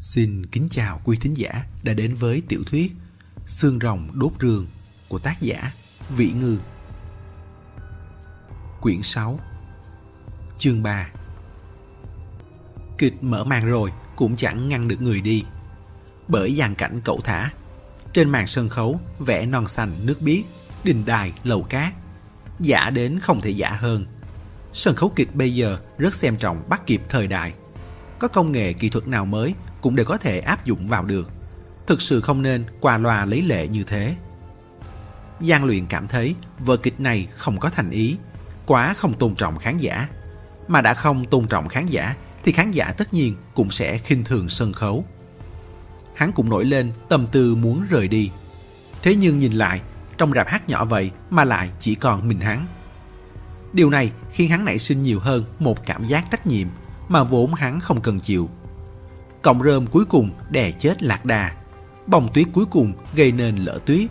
Xin kính chào quý thính giả đã đến với tiểu thuyết Xương rồng đốt rường của tác giả Vĩ Ngư. Quyển 6 Chương 3 Kịch mở màn rồi cũng chẳng ngăn được người đi. Bởi dàn cảnh cậu thả, trên màn sân khấu vẽ non xanh nước biếc, đình đài, lầu cát. Giả đến không thể giả hơn. Sân khấu kịch bây giờ rất xem trọng bắt kịp thời đại. Có công nghệ kỹ thuật nào mới cũng đều có thể áp dụng vào được. Thực sự không nên qua loa lấy lệ như thế. Giang luyện cảm thấy vở kịch này không có thành ý, quá không tôn trọng khán giả. Mà đã không tôn trọng khán giả thì khán giả tất nhiên cũng sẽ khinh thường sân khấu. Hắn cũng nổi lên tâm tư muốn rời đi. Thế nhưng nhìn lại, trong rạp hát nhỏ vậy mà lại chỉ còn mình hắn. Điều này khiến hắn nảy sinh nhiều hơn một cảm giác trách nhiệm mà vốn hắn không cần chịu. Cọng rơm cuối cùng đè chết lạc đà. Bông tuyết cuối cùng gây nên lỡ tuyết.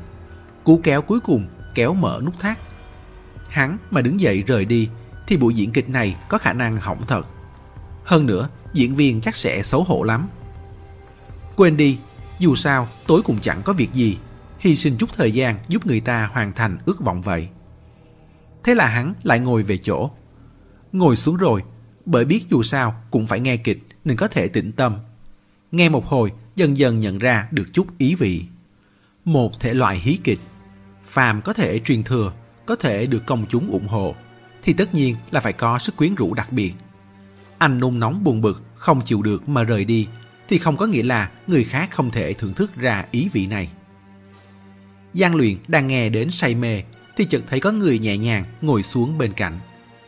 Cú kéo cuối cùng kéo mở nút thắt. Hắn mà đứng dậy rời đi thì buổi diễn kịch này có khả năng hỏng thật. Hơn nữa, diễn viên chắc sẽ xấu hổ lắm. Quên đi, dù sao tối cũng chẳng có việc gì. Hy sinh chút thời gian giúp người ta hoàn thành ước vọng vậy. Thế là hắn lại ngồi về chỗ. Ngồi xuống rồi, bởi biết dù sao cũng phải nghe kịch nên có thể tĩnh tâm. Nghe một hồi, dần dần nhận ra được chút ý vị. Một thể loại hí kịch, phàm có thể truyền thừa, có thể được công chúng ủng hộ, thì tất nhiên là phải có sức quyến rũ đặc biệt. Anh nung nóng buồn bực, không chịu được mà rời đi, thì không có nghĩa là người khác không thể thưởng thức ra ý vị này. Giang luyện đang nghe đến say mê, thì chợt thấy có người nhẹ nhàng ngồi xuống bên cạnh.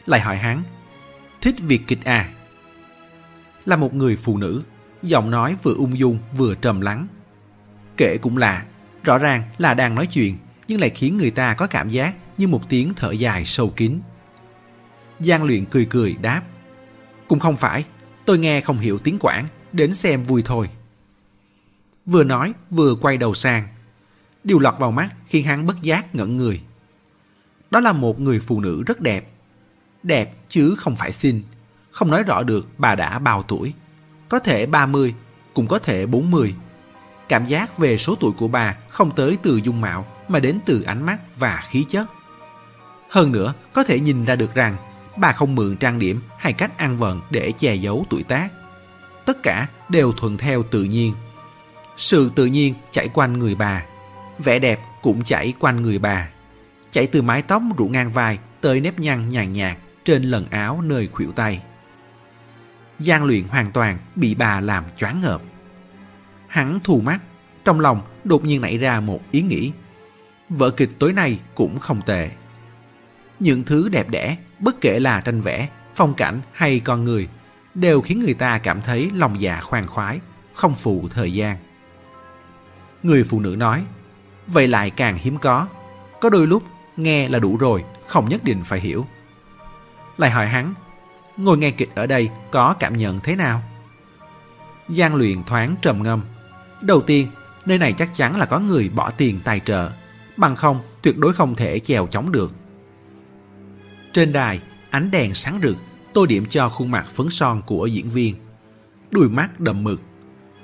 Lại hỏi hắn, thích việc kịch à? Là một người phụ nữ, giọng nói vừa ung dung vừa trầm lắng. Kể cũng lạ, rõ ràng là đang nói chuyện nhưng lại khiến người ta có cảm giác như một tiếng thở dài sâu kín. Giang luyện cười cười đáp. Cũng không phải, tôi nghe không hiểu tiếng Quảng, đến xem vui thôi. Vừa nói vừa quay đầu sang. Điều lọt vào mắt khiến hắn bất giác ngẩn người. Đó là một người phụ nữ rất đẹp. Đẹp chứ không phải xinh. Không nói rõ được bà đã bao tuổi. Có thể 30, cũng có thể 40. Cảm giác về số tuổi của bà không tới từ dung mạo mà đến từ ánh mắt và khí chất. Hơn nữa, có thể nhìn ra được rằng bà không mượn trang điểm hay cách ăn vận để che giấu tuổi tác. Tất cả đều thuận theo tự nhiên. Sự tự nhiên chảy quanh người bà. Vẻ đẹp cũng chảy quanh người bà. Chảy từ mái tóc rủ ngang vai tới nếp nhăn nhàn nhạt trên lần áo nơi khuỷu tay. Giang luyện hoàn toàn bị bà làm choáng ngợp. Hắn thù mắt, trong lòng đột nhiên nảy ra một ý nghĩ. Vở kịch tối nay cũng không tệ. Những thứ đẹp đẽ, bất kể là tranh vẽ, phong cảnh hay con người, đều khiến người ta cảm thấy lòng dạ khoan khoái, không phụ thời gian. Người phụ nữ nói, vậy lại càng hiếm có. Có đôi lúc nghe là đủ rồi, không nhất định phải hiểu. Lại hỏi hắn, ngồi nghe kịch ở đây có cảm nhận thế nào? Giang luyện thoáng trầm ngâm. Đầu tiên, nơi này chắc chắn là có người bỏ tiền tài trợ, bằng không tuyệt đối không thể chèo chống được. Trên đài, ánh đèn sáng rực, tô điểm cho khuôn mặt phấn son của diễn viên. Đuôi mắt đậm mực.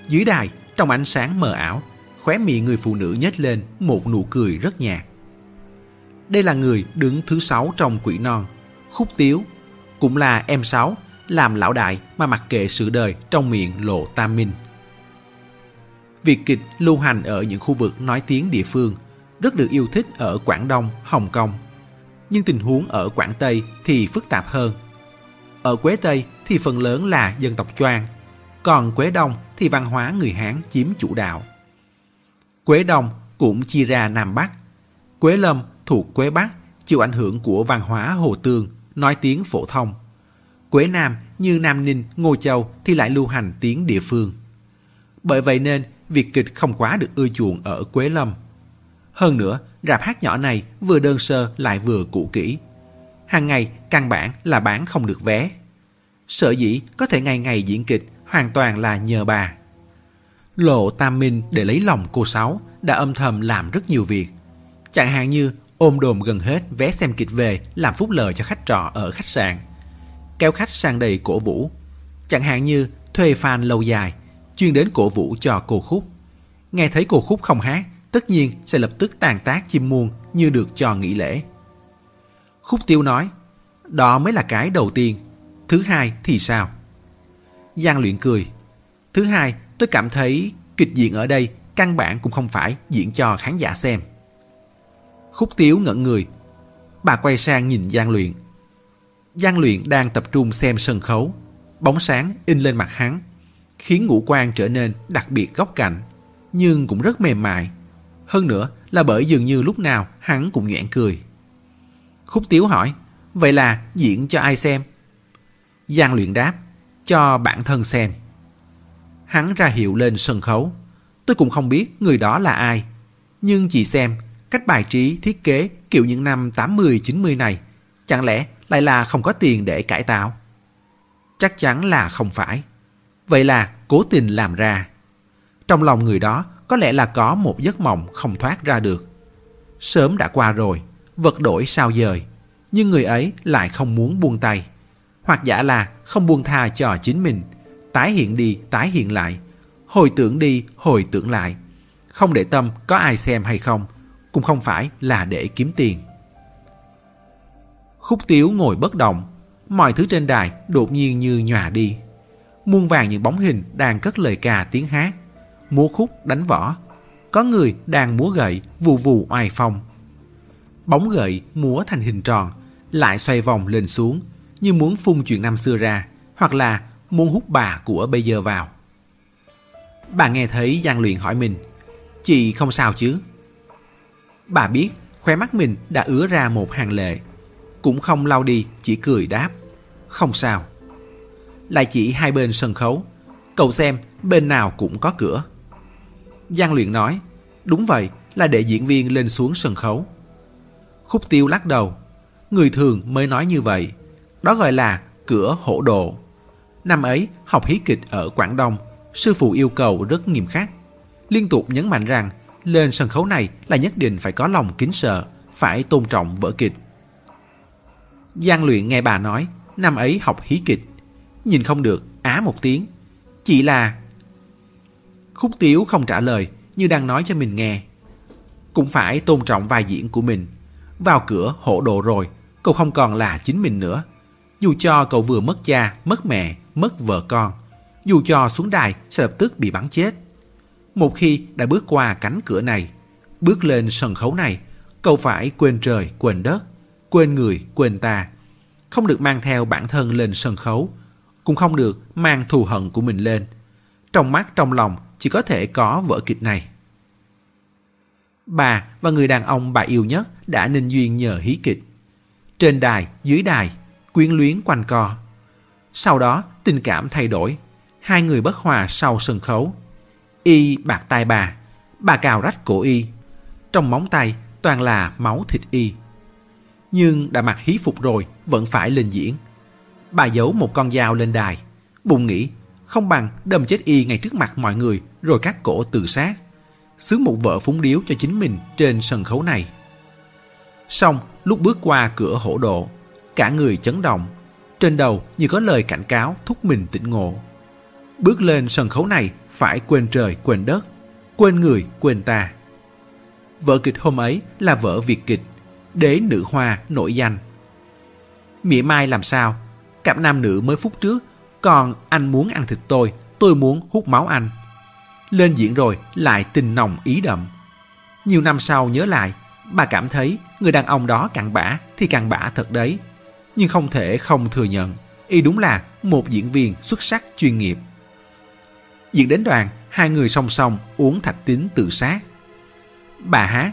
Dưới đài, trong ánh sáng mờ ảo, khóe miệng người phụ nữ nhếch lên một nụ cười rất nhạt. Đây là người đứng thứ sáu trong quỷ non, khúc tiếu cũng là em Sáu, làm lão đại mà mặc kệ sự đời trong miệng lộ tam minh. Việc kịch lưu hành ở những khu vực nói tiếng địa phương rất được yêu thích ở Quảng Đông, Hồng Kông. Nhưng tình huống ở Quảng Tây thì phức tạp hơn. Ở Quế Tây thì phần lớn là dân tộc Choang, còn Quế Đông thì văn hóa người Hán chiếm chủ đạo. Quế Đông cũng chia ra Nam Bắc. Quế Lâm thuộc Quế Bắc chịu ảnh hưởng của văn hóa Hồ Tương, nói tiếng phổ thông. Quế Nam như Nam Ninh, Ngô Châu thì lại lưu hành tiếng địa phương. Bởi vậy nên việc kịch không quá được ưa chuộng ở Quế Lâm. Hơn nữa, rạp hát nhỏ này vừa đơn sơ lại vừa cũ kỹ. Hàng ngày căn bản là bán không được vé. Sở dĩ có thể ngày ngày diễn kịch hoàn toàn là nhờ bà. Lộ Tam Minh để lấy lòng cô Sáu đã âm thầm làm rất nhiều việc. Chẳng hạn như ôm đồm gần hết vé xem kịch về làm phúc lợi cho khách trọ ở khách sạn. Kéo khách sang đầy cổ vũ. Chẳng hạn như thuê fan lâu dài, chuyên đến cổ vũ cho cô Khúc. Nghe thấy cô Khúc không hát, tất nhiên sẽ lập tức tàn tác chim muôn như được cho nghỉ lễ. Khúc Tiêu nói, đó mới là cái đầu tiên, thứ hai thì sao? Giang luyện cười, thứ hai tôi cảm thấy kịch diễn ở đây căn bản cũng không phải diễn cho khán giả xem. Khúc Tiếu ngẩn người, bà quay sang nhìn Giang luyện. Giang luyện đang tập trung xem sân khấu, bóng sáng in lên mặt hắn, khiến ngũ quan trở nên đặc biệt góc cạnh, nhưng cũng rất mềm mại. Hơn nữa là bởi dường như lúc nào hắn cũng nhoẻn cười. Khúc Tiếu hỏi, vậy là diễn cho ai xem? Giang luyện đáp, cho bản thân xem. Hắn ra hiệu lên sân khấu. Tôi cũng không biết người đó là ai. Nhưng chỉ xem, cách bài trí, thiết kế kiểu những năm 80-90 này, chẳng lẽ lại là không có tiền để cải tạo? Chắc chắn là không phải. Vậy là cố tình làm ra. Trong lòng người đó có lẽ là có một giấc mộng không thoát ra được. Sớm đã qua rồi, vật đổi sao dời, nhưng người ấy lại không muốn buông tay. Hoặc giả là không buông tha cho chính mình, tái hiện đi, tái hiện lại, hồi tưởng đi, hồi tưởng lại. Không để tâm có ai xem hay không, cũng không phải là để kiếm tiền. Khúc tiếu ngồi bất động, mọi thứ trên đài đột nhiên như nhòa đi. Muôn vàng những bóng hình đang cất lời ca tiếng hát, múa khúc đánh võ. Có người đang múa gậy vù vù oai phong. Bóng gậy múa thành hình tròn, lại xoay vòng lên xuống như muốn phun chuyện năm xưa ra, hoặc là muốn hút bà của bây giờ vào. Bà nghe thấy Giang Luyện hỏi mình, chị không sao chứ? Bà biết khóe mắt mình đã ứa ra một hàng lệ, cũng không lau đi, chỉ cười đáp, không sao. Lại chỉ hai bên sân khấu, cậu xem bên nào cũng có cửa. Giang Luyện nói, đúng vậy là để diễn viên lên xuống sân khấu. Khúc tiêu lắc đầu, người thường mới nói như vậy, đó gọi là cửa hổ độ. Năm ấy, học hí kịch ở Quảng Đông, sư phụ yêu cầu rất nghiêm khắc. Liên tục nhấn mạnh rằng, lên sân khấu này là nhất định phải có lòng kính sợ, phải tôn trọng vở kịch. Giang luyện nghe bà nói, năm ấy học hí kịch. Nhìn không được, á một tiếng. Chỉ là... Khúc Tiếu không trả lời, như đang nói cho mình nghe. Cũng phải tôn trọng vai diễn của mình. Vào cửa hổ độ rồi, cậu không còn là chính mình nữa. Dù cho cậu vừa mất cha, mất mẹ, mất vợ con, dù cho xuống đài sẽ lập tức bị bắn chết. Một khi đã bước qua cánh cửa này, bước lên sân khấu này, cậu phải quên trời, quên đất, quên người, quên ta. Không được mang theo bản thân lên sân khấu, cũng không được mang thù hận của mình lên. Trong mắt, trong lòng chỉ có thể có vở kịch này. Bà và người đàn ông bà yêu nhất đã nên duyên nhờ hí kịch. Trên đài, dưới đài, quyến luyến quanh co. Sau đó, tình cảm thay đổi. Hai người bất hòa sau sân khấu. Y bạc tai bà, bà cào rách cổ Y. Trong móng tay toàn là máu thịt Y. Nhưng đã mặc hí phục rồi, vẫn phải lên diễn. Bà giấu một con dao lên đài. Bụng nghĩ, không bằng đâm chết Y ngay trước mặt mọi người rồi cắt cổ tự sát. Sướng một vợ phúng điếu cho chính mình trên sân khấu này. Xong, lúc bước qua cửa hổ độ, cả người chấn động. Trên đầu như có lời cảnh cáo thúc mình tỉnh ngộ. Bước lên sân khấu này phải quên trời quên đất, quên người quên ta. Vở kịch hôm ấy là vở Việt kịch, đế nữ hoa nổi danh. Mỉa mai làm sao, cặp nam nữ mới phút trước, còn anh muốn ăn thịt tôi, tôi muốn hút máu anh. Lên diễn rồi lại tình nồng ý đậm. Nhiều năm sau nhớ lại, bà cảm thấy người đàn ông đó cặn bã thì cặn bã thật đấy nhưng không thể không thừa nhận y đúng là một diễn viên xuất sắc chuyên nghiệp. Diễn đến đoàn, hai người song song uống thạch tín tự sát. Bà hát,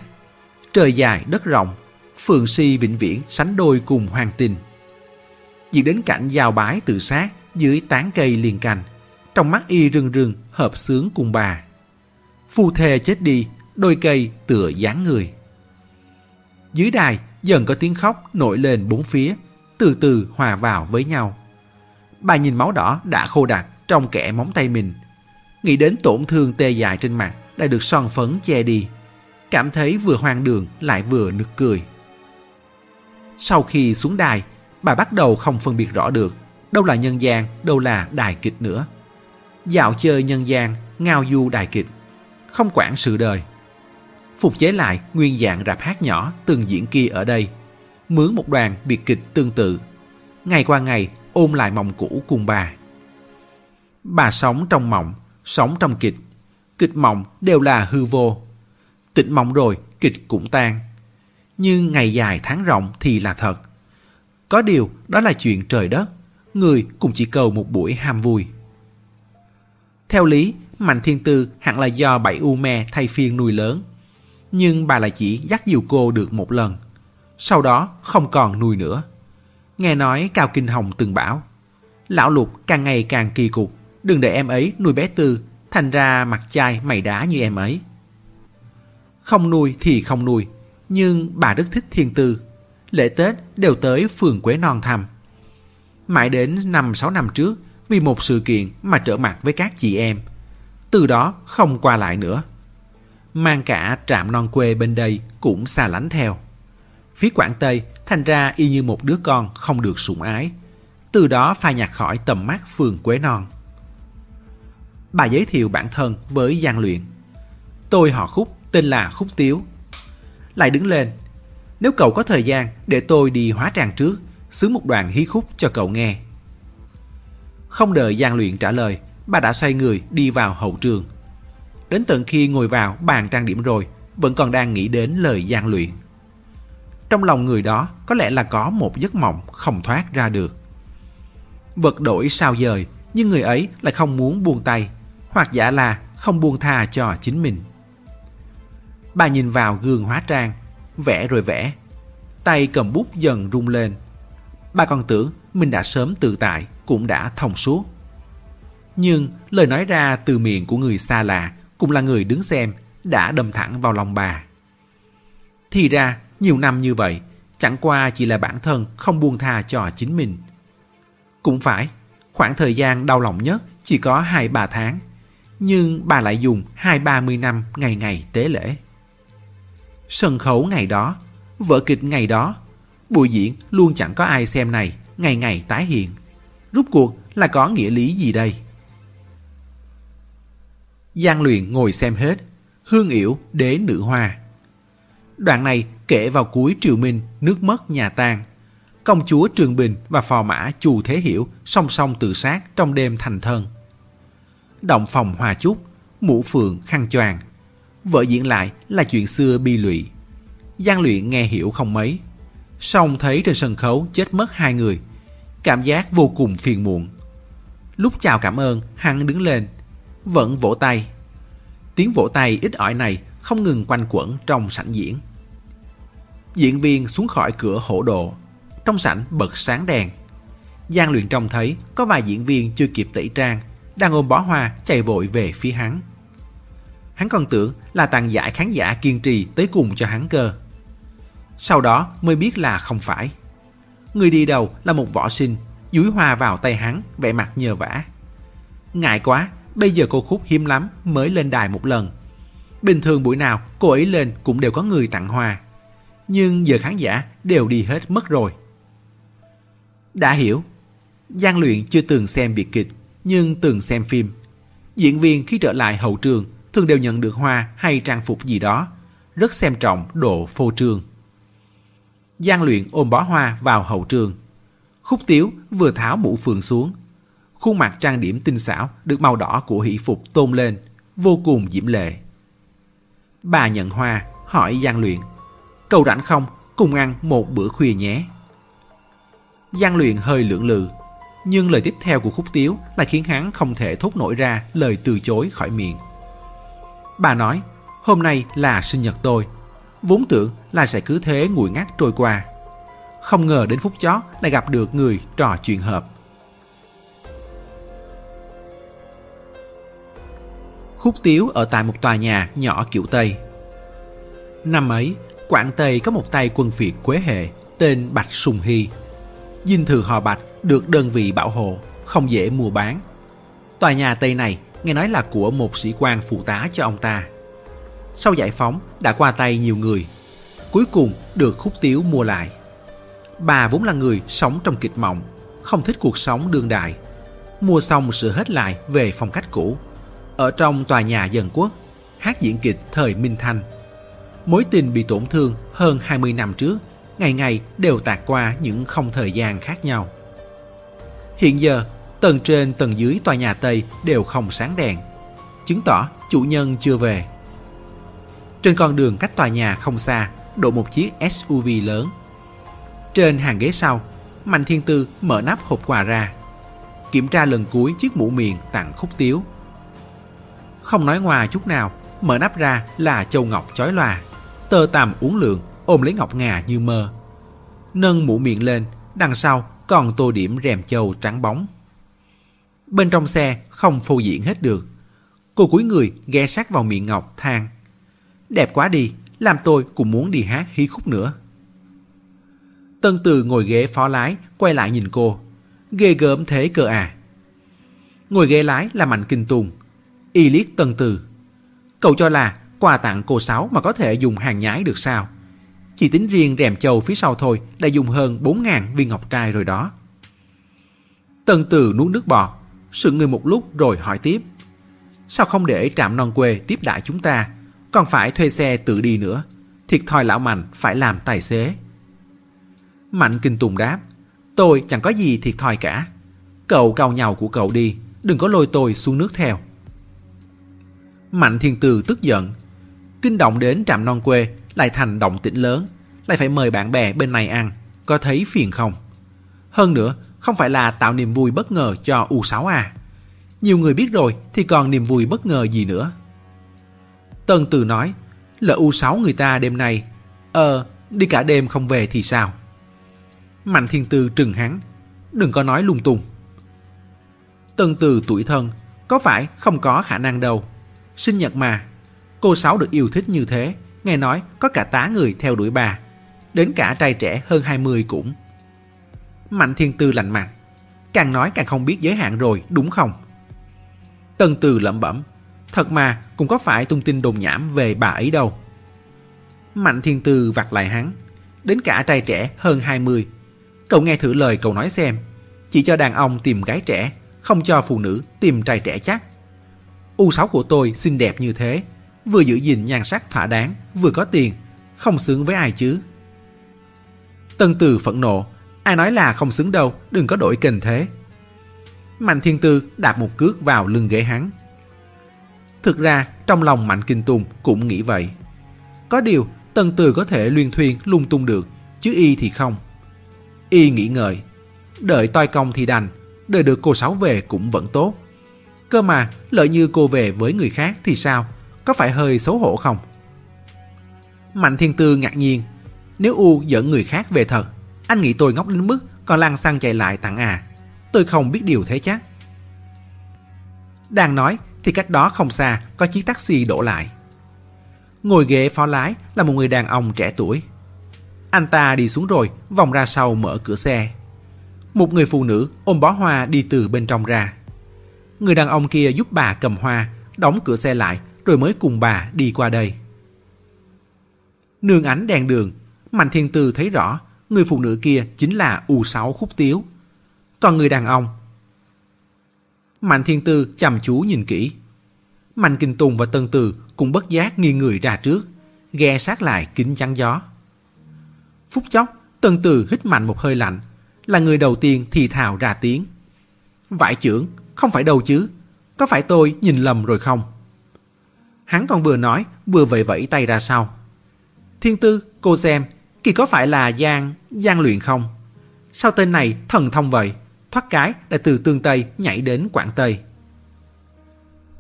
trời dài đất rộng, phường si vĩnh viễn sánh đôi cùng hoàng tình. Diễn đến cảnh giao bái tự sát dưới tán cây liền cành, trong mắt y rưng rưng hợp sướng cùng bà. Phu thê chết đi, đôi cây tựa dáng người. Dưới đài dần có tiếng khóc nổi lên bốn phía từ từ hòa vào với nhau. Bà nhìn máu đỏ đã khô đặc trong kẽ móng tay mình. Nghĩ đến tổn thương tê dại trên mặt đã được son phấn che đi. Cảm thấy vừa hoang đường lại vừa nực cười. Sau khi xuống đài, bà bắt đầu không phân biệt rõ được đâu là nhân gian, đâu là đài kịch nữa. Dạo chơi nhân gian ngao du đài kịch, không quản sự đời. Phục chế lại nguyên dạng rạp hát nhỏ từng diễn kia ở đây, mướn một đoàn việt kịch tương tự. Ngày qua ngày ôm lại mộng cũ cùng bà. Bà sống trong mộng, sống trong kịch. Kịch mộng đều là hư vô. Tịnh mộng rồi, kịch cũng tan. Nhưng ngày dài tháng rộng thì là thật. Có điều đó là chuyện trời đất, người cũng chỉ cầu một buổi ham vui. Theo lý, Mạnh Thiên Tư hẳn là do bảy u me thay phiên nuôi lớn. Nhưng bà lại chỉ dắt dìu cô được một lần. Sau đó không còn nuôi nữa. Nghe nói Cao Kinh Hồng từng bảo, lão lục càng ngày càng kỳ cục, đừng để em ấy nuôi bé Tư, thành ra mặt chai mày đá như em ấy. Không nuôi thì không nuôi, nhưng bà rất thích Thiên Tư. Lễ Tết đều tới phường Quế Non thăm. Mãi đến năm sáu năm trước, vì một sự kiện mà trở mặt với các chị em. Từ đó không qua lại nữa. Mang cả trạm non quê bên đây cũng xa lánh theo. Phía Quảng Tây thành ra y như một đứa con không được sủng ái. Từ đó phai nhạt khỏi tầm mắt phường Quế Non. Bà giới thiệu bản thân với gian Luyện. Tôi họ Khúc, tên là Khúc Tiếu. Lại đứng lên. Nếu cậu có thời gian để tôi đi hóa trang trước, xứ một đoạn hí khúc cho cậu nghe. Không đợi gian Luyện trả lời, bà đã xoay người đi vào hậu trường. Đến tận khi ngồi vào bàn trang điểm rồi, vẫn còn đang nghĩ đến lời gian Luyện. Trong lòng người đó có lẽ là có một giấc mộng không thoát ra được. Vật đổi sao dời, nhưng người ấy lại không muốn buông tay, hoặc giả là không buông tha cho chính mình. Bà nhìn vào gương hóa trang, vẽ rồi vẽ. Tay cầm bút dần rung lên. Bà còn tưởng mình đã sớm tự tại, cũng đã thông suốt. Nhưng lời nói ra từ miệng của người xa lạ cũng là người đứng xem đã đâm thẳng vào lòng bà. Thì ra, nhiều năm như vậy, chẳng qua chỉ là bản thân không buông tha cho chính mình. Cũng phải, khoảng thời gian đau lòng nhất chỉ có 2-3 tháng, nhưng bà lại dùng 2-30 năm ngày ngày tế lễ. Sân khấu ngày đó, vở kịch ngày đó, buổi diễn luôn chẳng có ai xem này, ngày ngày tái hiện. Rút cuộc là có nghĩa lý gì đây? Giang luyện ngồi xem hết, hương yểu đế nữ hoa. Đoạn này kể vào cuối triều minh nước mất nhà tan. Công chúa Trường Bình và phò mã Chù Thế Hiểu song song tự sát trong đêm thành thân. Động phòng hòa chúc, mũ phượng khăn choàng. Vợ diễn lại là chuyện xưa bi lụy. Giang luyện nghe hiểu không mấy. Xong thấy trên sân khấu chết mất hai người. Cảm giác vô cùng phiền muộn. Lúc chào cảm ơn, hắn đứng lên, vẫn vỗ tay. Tiếng vỗ tay ít ỏi này không ngừng quanh quẩn trong sảnh diễn. Diễn viên xuống khỏi cửa hổ độ. Trong sảnh bật sáng đèn. Giang luyện trông thấy có vài diễn viên chưa kịp tẩy trang, đang ôm bó hoa chạy vội về phía hắn. Hắn còn tưởng là tàn giải khán giả kiên trì tới cùng cho hắn cơ. Sau đó mới biết là không phải. Người đi đầu là một võ sinh, dúi hoa vào tay hắn, vẻ mặt nhờ vả. Ngại quá, bây giờ cô Khúc hiếm lắm mới lên đài một lần. Bình thường buổi nào cô ấy lên cũng đều có người tặng hoa nhưng giờ khán giả đều đi hết mất rồi. Đã hiểu, Giang Luyện chưa từng xem việc kịch, nhưng từng xem phim. Diễn viên khi trở lại hậu trường thường đều nhận được hoa hay trang phục gì đó, rất xem trọng độ phô trương. Giang Luyện ôm bó hoa vào hậu trường. Khúc Tiếu vừa tháo mũ phượng xuống. Khuôn mặt trang điểm tinh xảo được màu đỏ của hỷ phục tôn lên, vô cùng diễm lệ. Bà nhận hoa, hỏi Giang Luyện. cầu rảnh không? Cùng ăn một bữa khuya nhé. Giang luyện hơi lưỡng lự, nhưng lời tiếp theo của khúc tiếu lại khiến hắn không thể thốt nổi ra lời từ chối khỏi miệng. Bà nói, hôm nay là sinh nhật tôi. Vốn tưởng là sẽ cứ thế nguội ngắt trôi qua. Không ngờ đến phút chót lại gặp được người trò chuyện hợp. Khúc tiếu ở tại một tòa nhà nhỏ kiểu Tây. Năm ấy, Quảng Tây có một tay quân phiệt Quế Hệ tên Bạch Sùng Hy. Dinh thự họ Bạch được đơn vị bảo hộ, không dễ mua bán. Tòa nhà Tây này nghe nói là của một sĩ quan phụ tá cho ông ta. Sau giải phóng đã qua tay nhiều người, cuối cùng được khúc tiếu mua lại. Bà vốn là người sống trong kịch mộng, không thích cuộc sống đương đại. Mua xong sửa hết lại về phong cách cũ. Ở trong tòa nhà dân quốc, hát diễn kịch thời Minh Thanh. Mối tình bị tổn thương hơn 20 năm trước, ngày ngày đều tạt qua những không thời gian khác nhau. Hiện giờ, tầng trên tầng dưới tòa nhà Tây đều không sáng đèn, chứng tỏ chủ nhân chưa về. Trên con đường cách tòa nhà không xa, đổ một chiếc SUV lớn. Trên hàng ghế sau, Mạnh Thiên Tư mở nắp hộp quà ra, kiểm tra lần cuối chiếc mũ miệng tặng khúc tiếu. Không nói ngoài chút nào, mở nắp ra là châu ngọc chói lòa, tơ tằm uống lượng, ôm lấy ngọc ngà như mơ. Nâng mũ miệng lên, đằng sau còn tô điểm rèm châu trắng bóng. Bên trong xe không phô diễn hết được. Cô cúi người ghé sát vào miệng ngọc than. Đẹp quá đi, làm tôi cũng muốn đi hát hí khúc nữa. Tân Từ ngồi ghế phó lái, quay lại nhìn cô. Ghê gớm thế cơ à. Ngồi ghế lái là Mạnh Kinh Tùng. Y liếc Tân Từ. Cậu cho là quà tặng cô Sáu mà có thể dùng hàng nhái được sao? Chỉ tính riêng rèm châu phía sau thôi đã dùng hơn 4.000 viên ngọc trai rồi đó. Tần Từ nuốt nước bọt, sự người một lúc rồi hỏi tiếp. Sao không để trạm non quê tiếp đại chúng ta, còn phải thuê xe tự đi nữa? Thiệt thòi lão Mạnh phải làm tài xế. Mạnh Kinh Tùng đáp, tôi chẳng có gì thiệt thòi cả. Cậu cao nhau của cậu đi, đừng có lôi tôi xuống nước theo. Mạnh Thiên Từ tức giận, kinh động đến trạm non quê lại thành động tĩnh lớn, lại phải mời bạn bè bên này ăn, có thấy phiền không? Hơn nữa, không phải là tạo niềm vui bất ngờ cho U6 à. Nhiều người biết rồi thì còn niềm vui bất ngờ gì nữa. Tân Từ nói, lỡ U6 người ta đêm nay, ờ, đi cả đêm không về thì sao? Mạnh Thiên Tư trừng hắn, đừng có nói lung tung. Tân Từ tuổi thân, có phải không có khả năng đâu. Sinh nhật mà, cô Sáu được yêu thích như thế, nghe nói có cả tá người theo đuổi bà. Đến cả trai trẻ hơn 20 cũng. Mạnh Thiên Tư lạnh mặt, càng nói càng không biết giới hạn rồi, đúng không? Tân Từ lẩm bẩm, thật mà cũng có phải tung tin đồn nhảm về bà ấy đâu. Mạnh Thiên Tư vặt lại hắn, đến cả trai trẻ hơn 20 Cậu nghe thử lời cậu nói xem. Chỉ cho đàn ông tìm gái trẻ, không cho phụ nữ tìm trai trẻ chắc. U6 của tôi xinh đẹp như thế, vừa giữ gìn nhan sắc thỏa đáng, vừa có tiền, không xứng với ai chứ. Tân Từ phẫn nộ, ai nói là không xứng đâu, đừng có đổi kênh thế. Mạnh Thiên Tư đạp một cước vào lưng ghế hắn. Thực ra, trong lòng Mạnh Kinh Tùng cũng nghĩ vậy. Có điều, Tân Từ có thể luyên thuyên lung tung được, chứ y thì không. Y nghĩ ngợi, đợi toi công thì đành, đợi được cô Sáu về cũng vẫn tốt. Cơ mà, lợi như cô về với người khác thì sao? Có phải hơi xấu hổ không? Mạnh Thiên Tư ngạc nhiên, nếu U dẫn người khác về thật, anh nghĩ tôi ngốc đến mức còn lan xăng chạy lại tặng à. Tôi không biết điều thế chắc. Đang nói thì cách đó không xa có chiếc taxi đổ lại. Ngồi ghế phó lái là một người đàn ông trẻ tuổi. Anh ta đi xuống rồi, vòng ra sau mở cửa xe. Một người phụ nữ ôm bó hoa đi từ bên trong ra. Người đàn ông kia giúp bà cầm hoa, đóng cửa xe lại rồi mới cùng bà đi qua đây. Nương ánh đèn đường, Mạnh Thiên Tư thấy rõ người phụ nữ kia chính là U6 Khúc Tiếu. Còn người đàn ông... Mạnh Thiên Tư chăm chú nhìn kỹ. Mạnh Kinh Tùng và Tân Từ cũng bất giác nghiêng người ra trước, ghe sát lại kính chắn gió. Phút chốc, Tân Từ hít mạnh một hơi lạnh, là người đầu tiên thì thào ra tiếng. Vải trưởng, không phải đâu chứ, có phải tôi nhìn lầm rồi không? Hắn còn vừa nói, vừa vẫy vẫy tay ra sau. Thiên Tư, cô xem, kỳ có phải là Giang, Giang luyện không? Sao tên này thần thông vậy? Thoát cái đã từ tương Tây nhảy đến Quảng Tây.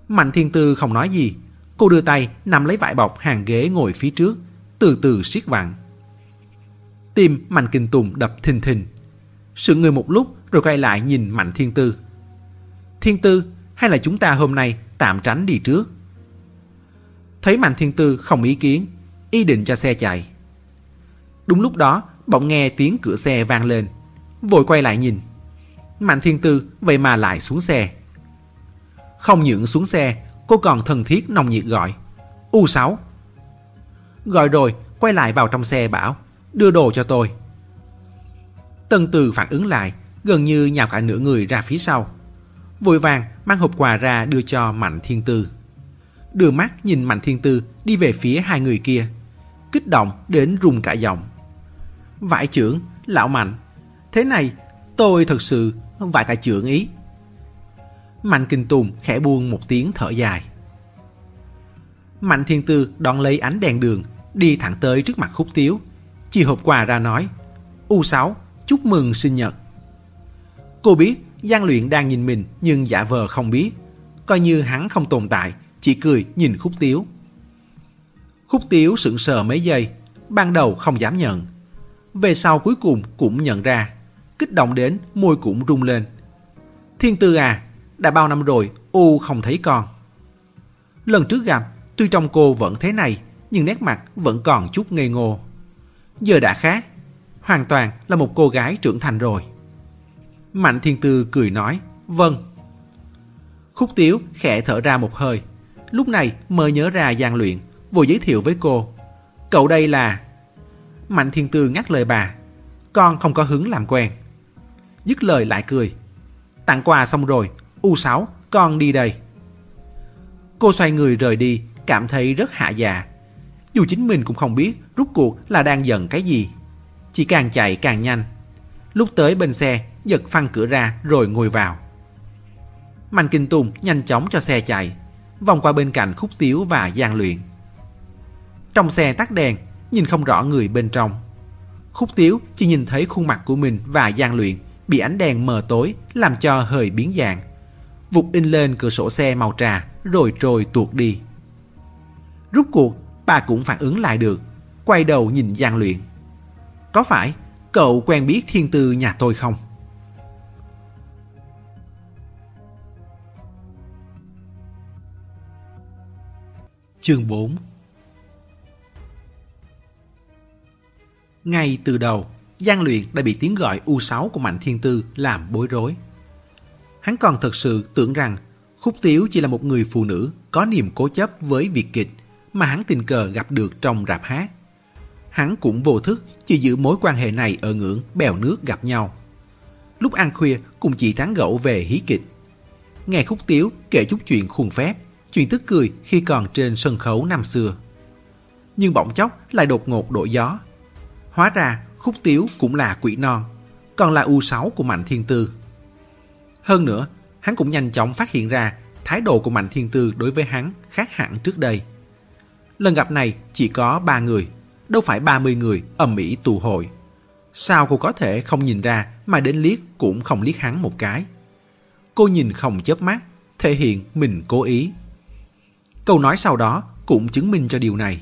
Mạnh Thiên Tư không nói gì. Cô đưa tay nắm lấy vải bọc hàng ghế ngồi phía trước, từ từ siết vặn. Tim Mạnh Kinh Tùng đập thình thình. Sự người một lúc rồi quay lại nhìn Mạnh Thiên Tư. Thiên Tư, hay là chúng ta hôm nay tạm tránh đi trước? Thấy Mạnh Thiên Tư không ý kiến, ý định cho xe chạy. Đúng lúc đó, bỗng nghe tiếng cửa xe vang lên. Vội quay lại nhìn. Mạnh Thiên Tư vậy mà lại xuống xe. Không những xuống xe, cô còn thân thiết nồng nhiệt gọi. U6. Gọi rồi, quay lại vào trong xe bảo đưa đồ cho tôi. Tân Từ phản ứng lại, gần như nhào cả nửa người ra phía sau. vội vàng mang hộp quà ra đưa cho Mạnh Thiên Tư. Đưa mắt nhìn Mạnh Thiên Tư đi về phía hai người kia, kích động đến rung cả giọng. Vải trưởng, lão Mạnh, thế này tôi thật sự vải cả trưởng ý. Mạnh Kinh Tùng khẽ buông một tiếng thở dài. Mạnh Thiên Tư đón lấy ánh đèn đường, đi thẳng tới trước mặt Khúc Tiếu, chỉ hộp quà ra nói, U6, chúc mừng sinh nhật. Cô biết Giang Luyện đang nhìn mình nhưng giả vờ không biết, coi như hắn không tồn tại, chỉ cười nhìn Khúc Tiếu. Khúc Tiếu sững sờ mấy giây, ban đầu không dám nhận. Về sau cuối cùng cũng nhận ra, kích động đến môi cũng rung lên. Thiên Tư à, đã bao năm rồi U không thấy con. Lần trước gặp, tuy trong cô vẫn thế này, nhưng nét mặt vẫn còn chút ngây ngô. Giờ đã khác, hoàn toàn là một cô gái trưởng thành rồi. Mạnh Thiên Tư cười nói, vâng. Khúc Tiếu khẽ thở ra một hơi, lúc này mới nhớ ra gian luyện, vội giới thiệu với cô. Cậu đây là... Mạnh Thiên Tư ngắt lời bà, con không có hứng làm quen. Dứt lời lại cười. Tặng quà xong rồi, U6, con đi đây. Cô xoay người rời đi, cảm thấy rất hạ dạ. Dù chính mình cũng không biết rút cuộc là đang giận cái gì. Chỉ càng chạy càng nhanh. Lúc tới bên xe, giật phăng cửa ra rồi ngồi vào. Mạnh Kinh Tùng nhanh chóng cho xe chạy, vòng qua bên cạnh Khúc Tiếu và Giang Luyện. Trong xe tắt đèn, nhìn không rõ người bên trong. Khúc Tiếu chỉ nhìn thấy khuôn mặt của mình và Giang Luyện bị ánh đèn mờ tối làm cho hơi biến dạng. Vụt in lên cửa sổ xe màu trà rồi trôi tuột đi. Rút cuộc, bà cũng phản ứng lại được, quay đầu nhìn Giang Luyện. Có phải cậu quen biết thiên tư nhà tôi không? Chương 4 Ngay từ đầu, Giang Luyện đã bị tiếng gọi U6 của Mạnh Thiên Tư làm bối rối. Hắn còn thật sự tưởng rằng Khúc Tiếu chỉ là một người phụ nữ có niềm cố chấp với việc kịch mà hắn tình cờ gặp được trong rạp hát. Hắn cũng vô thức chỉ giữ mối quan hệ này ở ngưỡng bèo nước gặp nhau. Lúc ăn khuya cũng chỉ tán gẫu về hí kịch. Nghe Khúc Tiếu kể chút chuyện khuôn phép, chuyện tức cười khi còn trên sân khấu năm xưa. Nhưng bỗng chốc lại đột ngột đổi gió. Hóa ra Khúc Tiếu cũng là quỷ non, còn là U6 của Mạnh Thiên Tư. Hơn nữa, hắn cũng nhanh chóng phát hiện ra thái độ của Mạnh Thiên Tư đối với hắn khác hẳn trước đây. Lần gặp này chỉ có ba người, đâu phải 30 người ầm ĩ tù hội. Sao cô có thể không nhìn ra mà đến liếc cũng không liếc hắn một cái. Cô nhìn không chớp mắt, thể hiện mình cố ý. Câu nói sau đó cũng chứng minh cho điều này.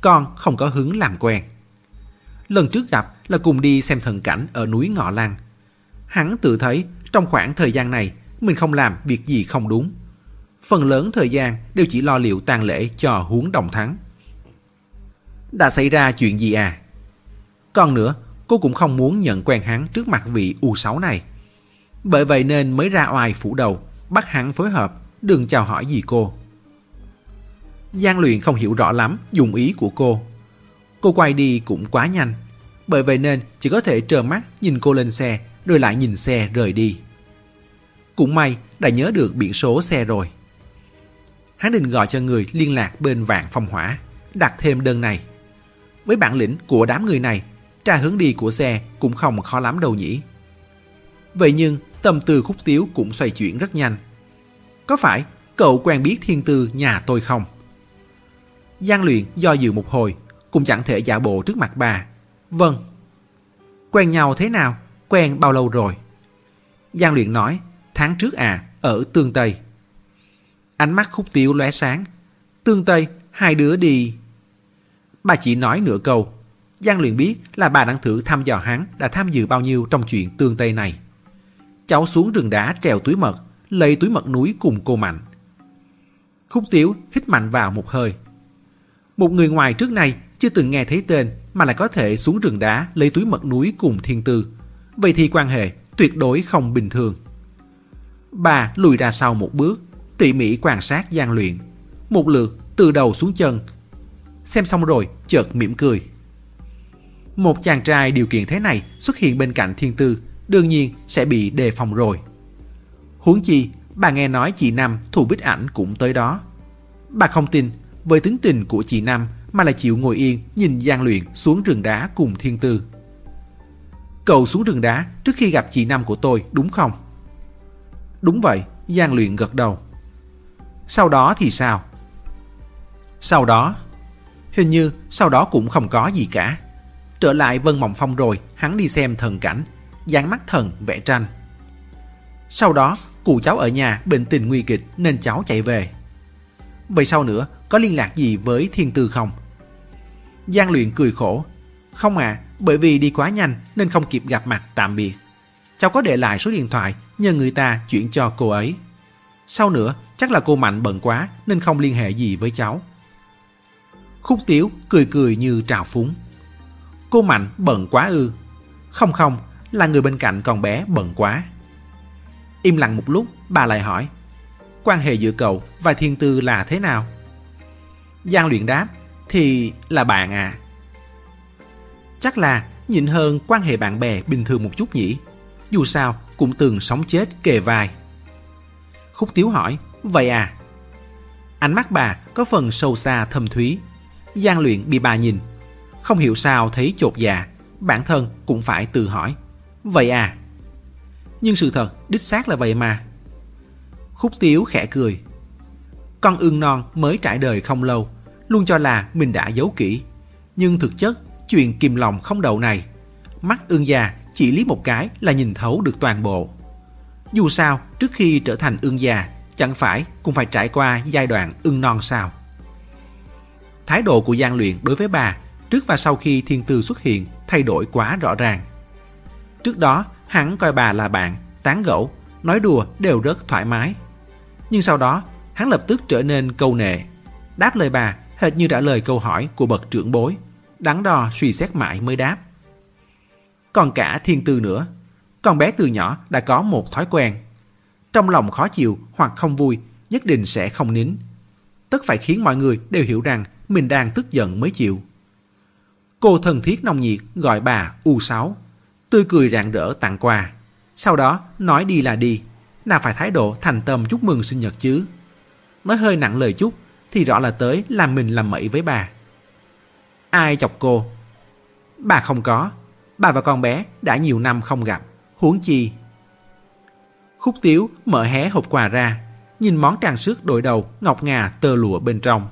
Con không có hứng làm quen. Lần trước gặp là cùng đi xem thần cảnh ở núi Ngọ Lan. Hắn tự thấy trong khoảng thời gian này mình không làm việc gì không đúng. Phần lớn thời gian đều chỉ lo liệu tang lễ cho huống đồng thắng. Đã xảy ra chuyện gì à? Còn nữa, cô cũng không muốn nhận quen hắn trước mặt vị U6 này. Bởi vậy nên mới ra oai phủ đầu, bắt hắn phối hợp, đừng chào hỏi gì cô. Giang luyện không hiểu rõ lắm dùng ý của cô. Cô quay đi cũng quá nhanh, bởi vậy nên chỉ có thể trơ mắt nhìn cô lên xe rồi lại nhìn xe rời đi. Cũng may đã nhớ được biển số xe rồi. Hắn định gọi cho người liên lạc bên vạn phong hỏa, đặt thêm đơn này. Với bản lĩnh của đám người này, tra hướng đi của xe cũng không khó lắm đâu nhỉ. Vậy nhưng tâm tư khúc tiếu cũng xoay chuyển rất nhanh. Có phải cậu quen biết thiên tư nhà tôi không? Giang luyện do dự một hồi, cũng chẳng thể giả bộ trước mặt bà. Vâng. Quen nhau thế nào? Quen bao lâu rồi? Giang luyện nói, tháng trước à, ở Tương Tây. Ánh mắt khúc tiếu lóe sáng. Tương Tây, hai đứa đi... Bà chỉ nói nửa câu. Giang luyện biết là bà đang thử thăm dò hắn đã tham dự bao nhiêu trong chuyện Tương Tây này. Cháu xuống rừng đá trèo túi mật, lấy túi mật núi cùng cô Mạnh. Khúc tiếu hít mạnh vào một hơi. Một người ngoài trước này chưa từng nghe thấy tên mà lại có thể xuống rừng đá lấy túi mật núi cùng thiên tư. Vậy thì quan hệ tuyệt đối không bình thường. Bà lùi ra sau một bước, tỉ mỉ quan sát gian luyện. Một lượt từ đầu xuống chân. Xem xong rồi, chợt mỉm cười. Một chàng trai điều kiện thế này xuất hiện bên cạnh thiên tư, đương nhiên sẽ bị đề phòng rồi. Huống chi, bà nghe nói chị Năm thủ bích ảnh cũng tới đó. Bà không tin, với tính tình của chị Năm mà lại chịu ngồi yên nhìn Giang Luyện xuống rừng đá cùng Thiên Tư. Cậu xuống rừng đá trước khi gặp chị Năm của tôi đúng không? Đúng vậy, Giang Luyện gật đầu. Sau đó thì sao? Sau đó, hình như sau đó cũng không có gì cả. Trở lại Vân Mộng Phong rồi, hắn đi xem thần cảnh, dán mắt thần vẽ tranh. Sau đó, cụ cháu ở nhà bệnh tình nguy kịch nên cháu chạy về. Vậy sau nữa, có liên lạc gì với thiên tư không? Giang luyện cười khổ. Không à, bởi vì đi quá nhanh nên không kịp gặp mặt tạm biệt. Cháu có để lại số điện thoại nhờ người ta chuyển cho cô ấy. Sau nữa, chắc là cô Mạnh bận quá nên không liên hệ gì với cháu. Khúc Tiếu cười cười như trào phúng. Cô Mạnh bận quá ư. Không không, là người bên cạnh con bé bận quá. Im lặng một lúc, bà lại hỏi. Quan hệ giữa cậu và thiên tư là thế nào? Giang luyện đáp, thì là bạn à. Chắc là nhịn hơn quan hệ bạn bè bình thường một chút nhỉ. Dù sao cũng từng sống chết kề vai. Khúc Tiếu hỏi, vậy à? Ánh mắt bà có phần sâu xa thâm thúy. Giang luyện bị bà nhìn. Không hiểu sao thấy chột dạ, bản thân cũng phải tự hỏi. Vậy à? Nhưng sự thật đích xác là vậy mà. Khúc Tiếu khẽ cười. Con ương non mới trải đời không lâu, luôn cho là mình đã giấu kỹ. Nhưng thực chất, chuyện kìm lòng không đậu này, mắt ương già chỉ lý một cái là nhìn thấu được toàn bộ. Dù sao, trước khi trở thành ương già, chẳng phải cũng phải trải qua giai đoạn ương non sao. Thái độ của Giang Luyện đối với bà trước và sau khi thiên tư xuất hiện thay đổi quá rõ ràng. Trước đó, hắn coi bà là bạn, tán gẫu, nói đùa đều rất thoải mái. Nhưng sau đó, hắn lập tức trở nên câu nệ. Đáp lời bà hệt như trả lời câu hỏi của bậc trưởng bối, đắn đo suy xét mãi mới đáp. Còn cả thiên tư nữa, con bé từ nhỏ đã có một thói quen. Trong lòng khó chịu hoặc không vui, nhất định sẽ không nín. Tất phải khiến mọi người đều hiểu rằng mình đang tức giận mới chịu. Cô thân thiết nồng nhiệt gọi bà U6, tươi cười rạng rỡ tặng quà. Sau đó nói đi là đi, nào phải thái độ thành tâm chúc mừng sinh nhật chứ. Nói hơi nặng lời chút thì rõ là tới làm mình làm mẩy với bà. Ai chọc cô? Bà không có. Bà và con bé đã nhiều năm không gặp. Huống chi. Khúc tiếu mở hé hộp quà ra, nhìn món trang sức đội đầu ngọc ngà tơ lụa bên trong.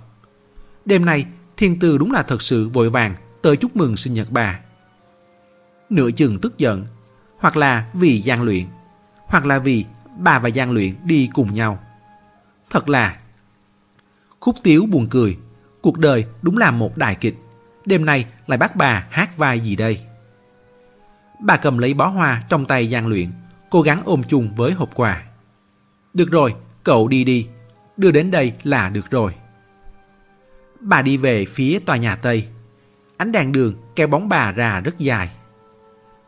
Đêm nay, thiên tư đúng là thật sự vội vàng tới chúc mừng sinh nhật bà. Nửa chừng tức giận, hoặc là vì gian luyện, hoặc là vì bà và gian luyện đi cùng nhau. Thật là Khúc Tiếu buồn cười. Cuộc đời đúng là một đại kịch. Đêm nay lại bắt bà hát vai gì đây? Bà cầm lấy bó hoa trong tay gian luyện, cố gắng ôm chung với hộp quà. Được rồi, cậu đi đi. Đưa đến đây là được rồi. Bà đi về phía tòa nhà Tây. Ánh đèn đường kéo bóng bà ra rất dài.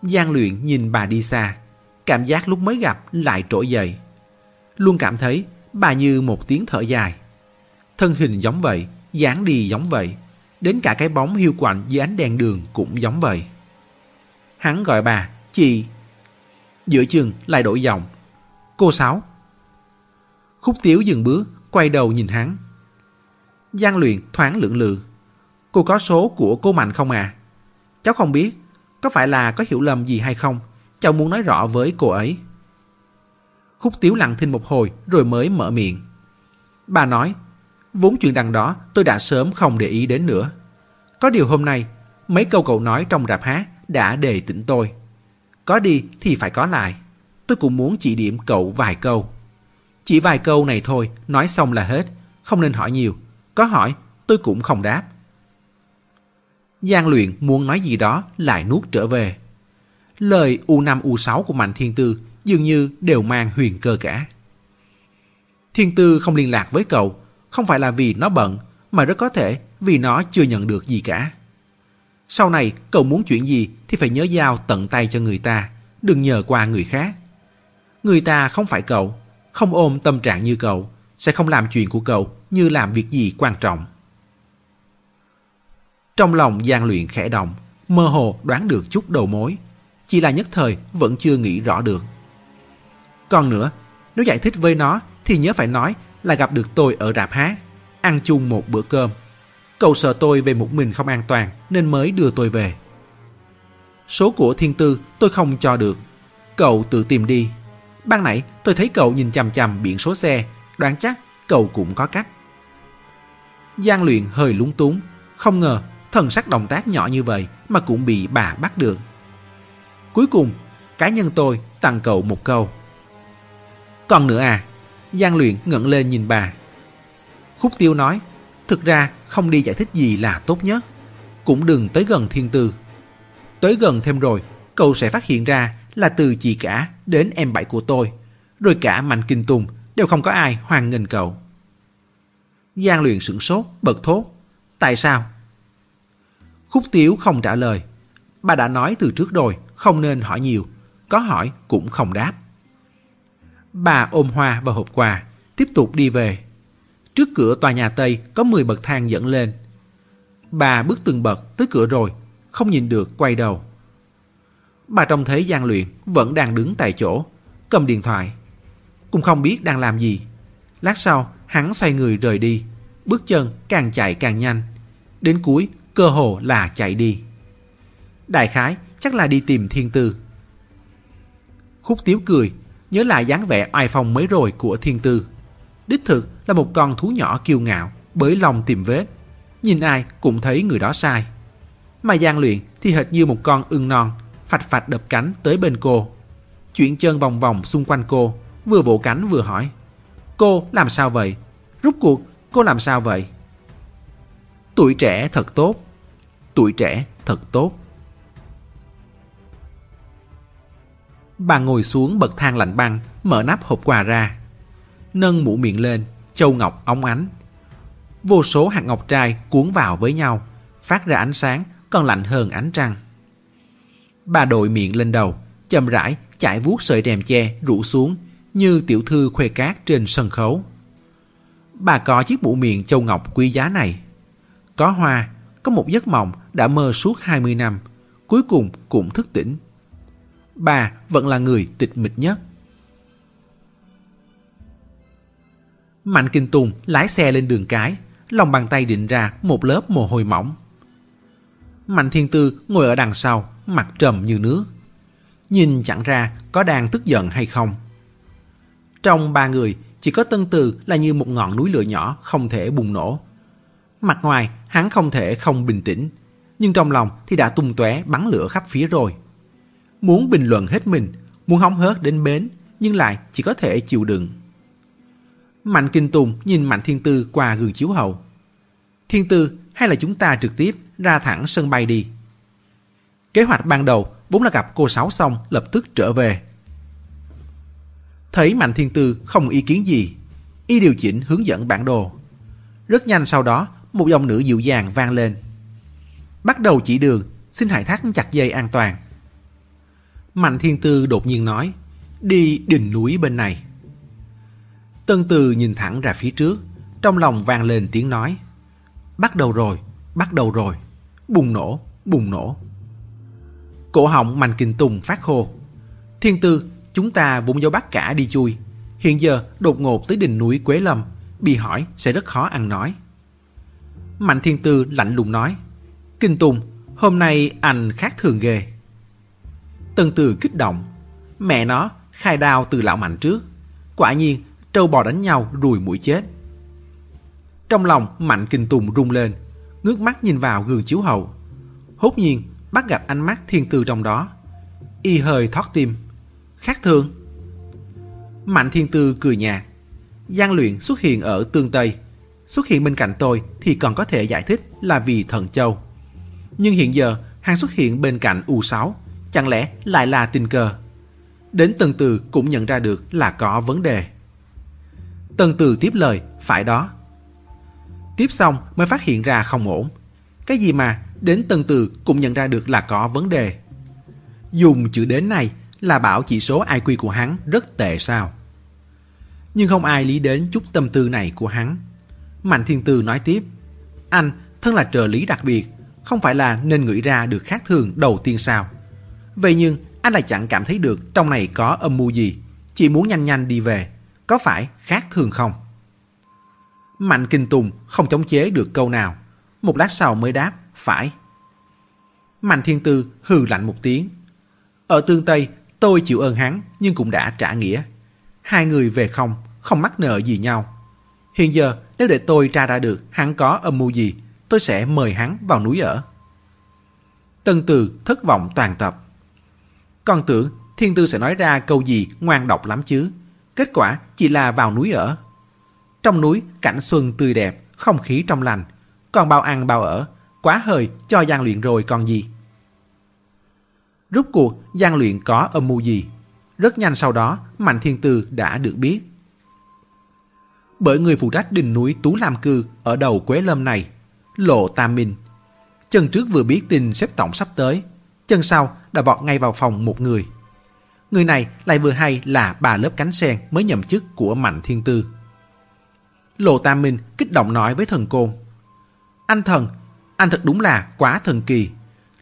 Giang luyện nhìn bà đi xa. Cảm giác lúc mới gặp lại trỗi dậy. Luôn cảm thấy bà như một tiếng thở dài. Thân hình giống vậy, dáng đi giống vậy. Đến cả cái bóng hiu quạnh dưới ánh đèn đường cũng giống vậy. Hắn gọi bà, chị. Giữa chừng lại đổi giọng. Cô Sáu. Khúc Tiếu dừng bước, quay đầu nhìn hắn. Giang luyện thoáng lưỡng lự. Cô có số của cô Mạnh không à? Cháu không biết. Có phải là có hiểu lầm gì hay không? Cháu muốn nói rõ với cô ấy. Khúc Tiếu lặng thinh một hồi rồi mới mở miệng. Bà nói Vốn chuyện đằng đó tôi đã sớm không để ý đến nữa. Có điều hôm nay, mấy câu cậu nói trong rạp hát đã đề tỉnh tôi. Có đi thì phải có lại. Tôi cũng muốn chỉ điểm cậu vài câu. Chỉ vài câu này thôi, nói xong là hết. Không nên hỏi nhiều. Có hỏi, tôi cũng không đáp. Giang luyện muốn nói gì đó lại nuốt trở về. Lời U5 U6 của Mạnh Thiên Tư dường như đều mang huyền cơ cả. Thiên Tư không liên lạc với cậu không phải là vì nó bận, mà rất có thể vì nó chưa nhận được gì cả. Sau này cậu muốn chuyện gì thì phải nhớ giao tận tay cho người ta, đừng nhờ qua người khác. Người ta không phải cậu, không ôm tâm trạng như cậu, sẽ không làm chuyện của cậu như làm việc gì quan trọng. Trong lòng gian luyện khẽ động, mơ hồ đoán được chút đầu mối, chỉ là nhất thời vẫn chưa nghĩ rõ được. Còn nữa, Nếu giải thích với nó thì nhớ phải nói là gặp được tôi ở rạp hát, ăn chung một bữa cơm. Cậu sợ tôi về một mình không an toàn nên mới đưa tôi về. Số của thiên tư tôi không cho được. Cậu tự tìm đi. Ban nãy tôi thấy cậu nhìn chằm chằm biển số xe, đoán chắc cậu cũng có cách. Giang luyện hơi lúng túng, không ngờ thần sắc động tác nhỏ như vậy mà cũng bị bà bắt được. Cuối cùng, cá nhân tôi tặng cậu một câu. Còn nữa à? Giang luyện ngẩng lên nhìn bà. Khúc tiêu nói, thực ra không đi giải thích gì là tốt nhất. Cũng đừng tới gần thiên tư. Tới gần thêm rồi, cậu sẽ phát hiện ra là từ chị cả đến em bảy của tôi, rồi cả Mạnh Kinh Tùng đều không có ai hoan nghênh cậu. Giang luyện sửng sốt, bật thốt. Tại sao? Khúc Tiếu không trả lời. Bà đã nói từ trước rồi, không nên hỏi nhiều. Có hỏi cũng không đáp. Bà ôm hoa và hộp quà, tiếp tục đi về. Trước cửa tòa nhà Tây có 10 bậc thang dẫn lên. Bà bước từng bậc tới cửa rồi, không nhìn được quay đầu. Bà trông thấy Giang Luyện vẫn đang đứng tại chỗ, cầm điện thoại. Cũng không biết đang làm gì. Lát sau, hắn xoay người rời đi. Bước chân càng chạy càng nhanh. Đến cuối, cơ hồ là chạy đi. Đại khái chắc là đi tìm thiên tư. Khúc tiếu cười, nhớ lại dáng vẻ oai phong mới rồi của thiên tư. Đích thực là một con thú nhỏ kiêu ngạo, bới lòng tìm vết. Nhìn ai cũng thấy người đó sai. Mà gian luyện thì hệt như một con ưng non, phạch phạch đập cánh tới bên cô. Chuyển chân vòng vòng xung quanh cô, vừa vỗ cánh vừa hỏi. Cô làm sao vậy? Rút cuộc, cô làm sao vậy? Tuổi trẻ thật tốt. Tuổi trẻ thật tốt. Bà ngồi xuống bậc thang lạnh băng, mở nắp hộp quà ra. Nâng mũ miệng lên, châu ngọc óng ánh. Vô số hạt ngọc trai cuốn vào với nhau, phát ra ánh sáng còn lạnh hơn ánh trăng. Bà đội miệng lên đầu, chậm rãi chạy vuốt sợi rèm che rủ xuống như tiểu thư khuê cát trên sân khấu. Bà có chiếc mũ miệng châu ngọc quý giá này. Có hoa, có một giấc mộng đã mơ suốt 20 năm, cuối cùng cũng thức tỉnh. Bà vẫn là người tịch mịch nhất. Mạnh Kinh Tùng lái xe lên đường cái, lòng bàn tay định ra một lớp mồ hôi mỏng. Mạnh Thiên Tư ngồi ở đằng sau, mặt trầm như nước. Nhìn chẳng ra có đang tức giận hay không. Trong ba người, chỉ có Tân Từ là như một ngọn núi lửa nhỏ không thể bùng nổ. Mặt ngoài, hắn không thể không bình tĩnh, nhưng trong lòng thì đã tung tóe bắn lửa khắp phía rồi. Muốn bình luận hết mình, muốn hóng hớt đến bến, nhưng lại chỉ có thể chịu đựng. Mạnh Kinh Tùng nhìn Mạnh Thiên Tư qua gương chiếu hậu. Thiên Tư, hay là chúng ta trực tiếp ra thẳng sân bay đi? Kế hoạch ban đầu vốn là gặp cô Sáu xong lập tức trở về. Thấy Mạnh Thiên Tư không ý kiến gì, y điều chỉnh hướng dẫn bản đồ. Rất nhanh sau đó, một dòng nữ dịu dàng vang lên. Bắt đầu chỉ đường, xin hãy thắt chặt dây an toàn. Mạnh Thiên Tư đột nhiên nói, đi đỉnh núi bên này. Tân Từ nhìn thẳng ra phía trước, trong lòng vang lên tiếng nói. Bắt đầu rồi, bắt đầu rồi, bùng nổ, bùng nổ. Cổ họng Mạnh Kinh Tùng phát khô. Thiên Tư, chúng ta vốn dấu bắt cả đi chui. Hiện giờ đột ngột tới đỉnh núi Quế Lâm, bị hỏi sẽ rất khó ăn nói. Mạnh Thiên Tư lạnh lùng nói, Kinh Tùng, hôm nay anh khác thường ghê. Tân Từ kích động, mẹ nó khai đao từ lão mạnh trước. Quả nhiên, trâu bò đánh nhau rùi mũi chết. Trong lòng Mạnh Kinh Tùng rung lên, ngước mắt nhìn vào gương chiếu hậu. Hốt nhiên, bắt gặp ánh mắt thiên tư trong đó. Y hơi thoát tim. Khác thường. Mạnh thiên tư cười nhạt. Giang luyện xuất hiện ở tương Tây. Xuất hiện bên cạnh tôi thì còn có thể giải thích là vì thần châu. Nhưng hiện giờ, hắn xuất hiện bên cạnh U6. Chẳng lẽ lại là tình cờ? Đến tần Từ cũng nhận ra được là có vấn đề. tần Từ tiếp lời, phải đó. Tiếp xong mới phát hiện ra không ổn. Cái gì mà đến tần Từ cũng nhận ra được là có vấn đề. Dùng chữ đến này là bảo chỉ số IQ của hắn rất tệ sao. Nhưng không ai lý đến chút tâm tư này của hắn. Mạnh Thiên Tư nói tiếp, anh thân là trợ lý đặc biệt, không phải là nên nghĩ ra được khác thường đầu tiên sao. Vậy nhưng anh lại chẳng cảm thấy được trong này có âm mưu gì, chỉ muốn nhanh nhanh đi về. có phải khác thường không? Mạnh Kinh Tùng không chống chế được câu nào. Một lát sau mới đáp, phải. Mạnh Thiên Tư hừ lạnh một tiếng. Ở tương Tây, tôi chịu ơn hắn nhưng cũng đã trả nghĩa. Hai người về không, không mắc nợ gì nhau. Hiện giờ nếu để tôi tra ra được hắn có âm mưu gì, tôi sẽ mời hắn vào núi ở. Tân Từ thất vọng toàn tập còn tưởng Thiên Tư sẽ nói ra câu gì ngoan độc lắm chứ. Kết quả chỉ là vào núi ở. Trong núi cảnh xuân tươi đẹp, không khí trong lành. Còn bao ăn bao ở, quá hơi cho gian luyện rồi còn gì. Rút cuộc gian luyện có âm mưu gì? Rất nhanh sau đó Mạnh Thiên Tư đã được biết. Bởi người phụ trách đỉnh núi Tú Lam Cư ở đầu Quế Lâm này, Lộ Tam Minh. Chân trước vừa biết tin xếp tổng sắp tới, chân sau đã vọt ngay vào phòng một người. Người này lại vừa hay là bà lớp cánh sen mới nhậm chức của Mạnh Thiên Tư. Lộ Tam Minh kích động nói với thần côn. Anh thần, anh thật đúng là quá thần kỳ.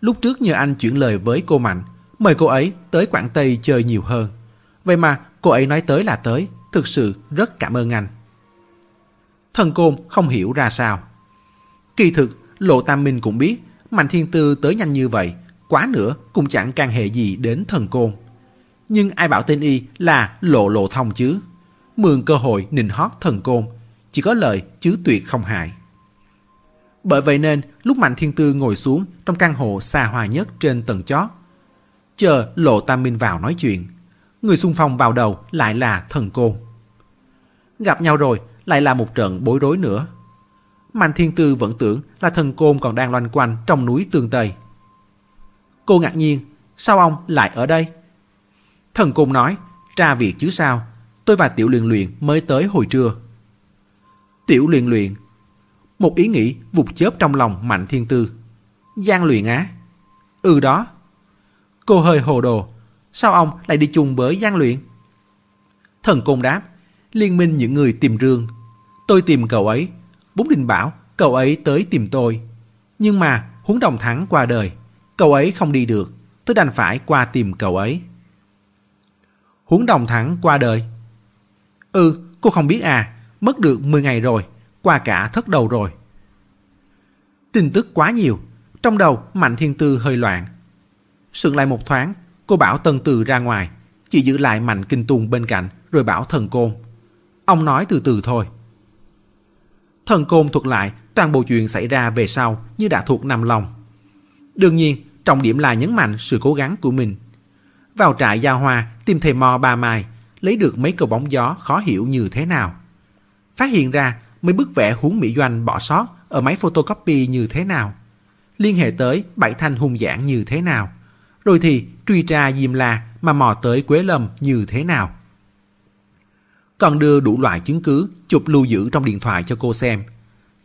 Lúc trước nhờ anh chuyển lời với cô Mạnh, mời cô ấy tới Quảng Tây chơi nhiều hơn. Vậy mà cô ấy nói tới là tới, thực sự rất cảm ơn anh. Thần côn không hiểu ra sao. Kỳ thực, Lộ Tam Minh cũng biết Mạnh Thiên Tư tới nhanh như vậy, quá nữa cũng chẳng can hệ gì đến thần côn. Nhưng ai bảo tên y là lộ lộ thông chứ? Mượn cơ hội nịnh hót thần côn, chỉ có lợi chứ tuyệt không hại. Bởi vậy nên lúc Mạnh Thiên Tư ngồi xuống trong căn hộ xa hoa nhất trên tầng chót, chờ Lộ Tam Minh vào nói chuyện, người xung phong vào đầu lại là thần côn. Gặp nhau rồi lại là một trận bối rối nữa. Mạnh Thiên Tư vẫn tưởng là thần côn còn đang loanh quanh trong núi Tương Tây. Cô ngạc nhiên, sao ông lại ở đây? Thần côn nói, tra việc chứ sao, tôi và Tiểu Luyện Luyện mới tới hồi trưa. Tiểu Luyện Luyện, một ý nghĩ vụt chớp trong lòng Mạnh Thiên Tư. Giang Luyện á? Ừ đó. Cô hơi hồ đồ, sao ông lại đi chung với Giang Luyện? Thần côn đáp, liên minh những người tìm rương. Tôi tìm cậu ấy, Bốn Đình bảo cậu ấy tới tìm tôi. Nhưng mà huống đồng thắng qua đời, cậu ấy không đi được, tôi đành phải qua tìm cậu ấy. Huống đồng thắng qua đời. Ừ, cô không biết à, mất được 10 ngày rồi, qua cả thất đầu rồi. Tin tức quá nhiều, trong đầu Mạnh Thiên Tư hơi loạn. Sượng lại một thoáng, cô bảo Tân Từ ra ngoài, chỉ giữ lại Mạnh Kinh Tùng bên cạnh rồi bảo thần côn. Ông nói từ từ thôi. Thần côn thuật lại toàn bộ chuyện xảy ra về sau như đã thuộc nằm lòng. Đương nhiên, trọng điểm là nhấn mạnh sự cố gắng của mình. Vào trại giao hoa tìm thầy mò ba mai, lấy được mấy cầu bóng gió khó hiểu như thế nào. Phát hiện ra mấy bức vẽ huống mỹ doanh bỏ sót ở máy photocopy như thế nào. Liên hệ tới bảy thanh hung giảng như thế nào. Rồi thì truy tra Diêm La mà mò tới Quế Lâm như thế nào còn đưa đủ loại chứng cứ chụp lưu giữ trong điện thoại cho cô xem.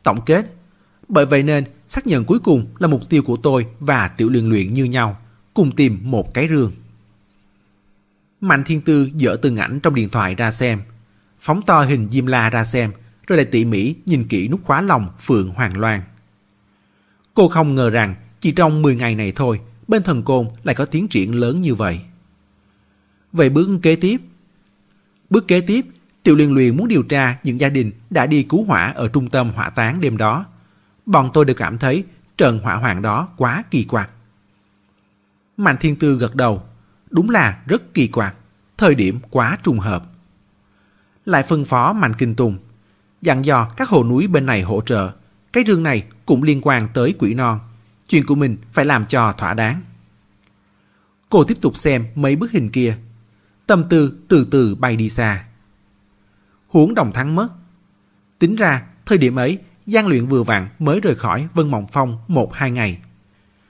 Tổng kết, bởi vậy nên xác nhận cuối cùng là mục tiêu của tôi và tiểu luyện luyện như nhau, cùng tìm một cái rương. Mạnh Thiên Tư dỡ từng ảnh trong điện thoại ra xem, phóng to hình Diêm La ra xem, rồi lại tỉ mỉ nhìn kỹ nút khóa lòng Phượng Hoàng Loan. Cô không ngờ rằng chỉ trong 10 ngày này thôi, bên thần côn lại có tiến triển lớn như vậy. Về bước kế tiếp, bước kế tiếp Tiểu Liên Luyện muốn điều tra những gia đình đã đi cứu hỏa ở trung tâm hỏa táng đêm đó. Bọn tôi đều cảm thấy Trần hỏa Hoàng đó quá kỳ quặc. Mạnh Thiên Tư gật đầu. Đúng là rất kỳ quặc, thời điểm quá trùng hợp. Lại phân phó Mạnh Kinh Tùng, dặn dò các hồ núi bên này hỗ trợ. Cái rương này cũng liên quan tới quỷ non. Chuyện của mình phải làm cho thỏa đáng. Cô tiếp tục xem mấy bức hình kia. Tâm tư từ từ bay đi xa huống đồng thắng mất. Tính ra, thời điểm ấy, Giang Luyện vừa vặn mới rời khỏi Vân Mộng Phong một hai ngày.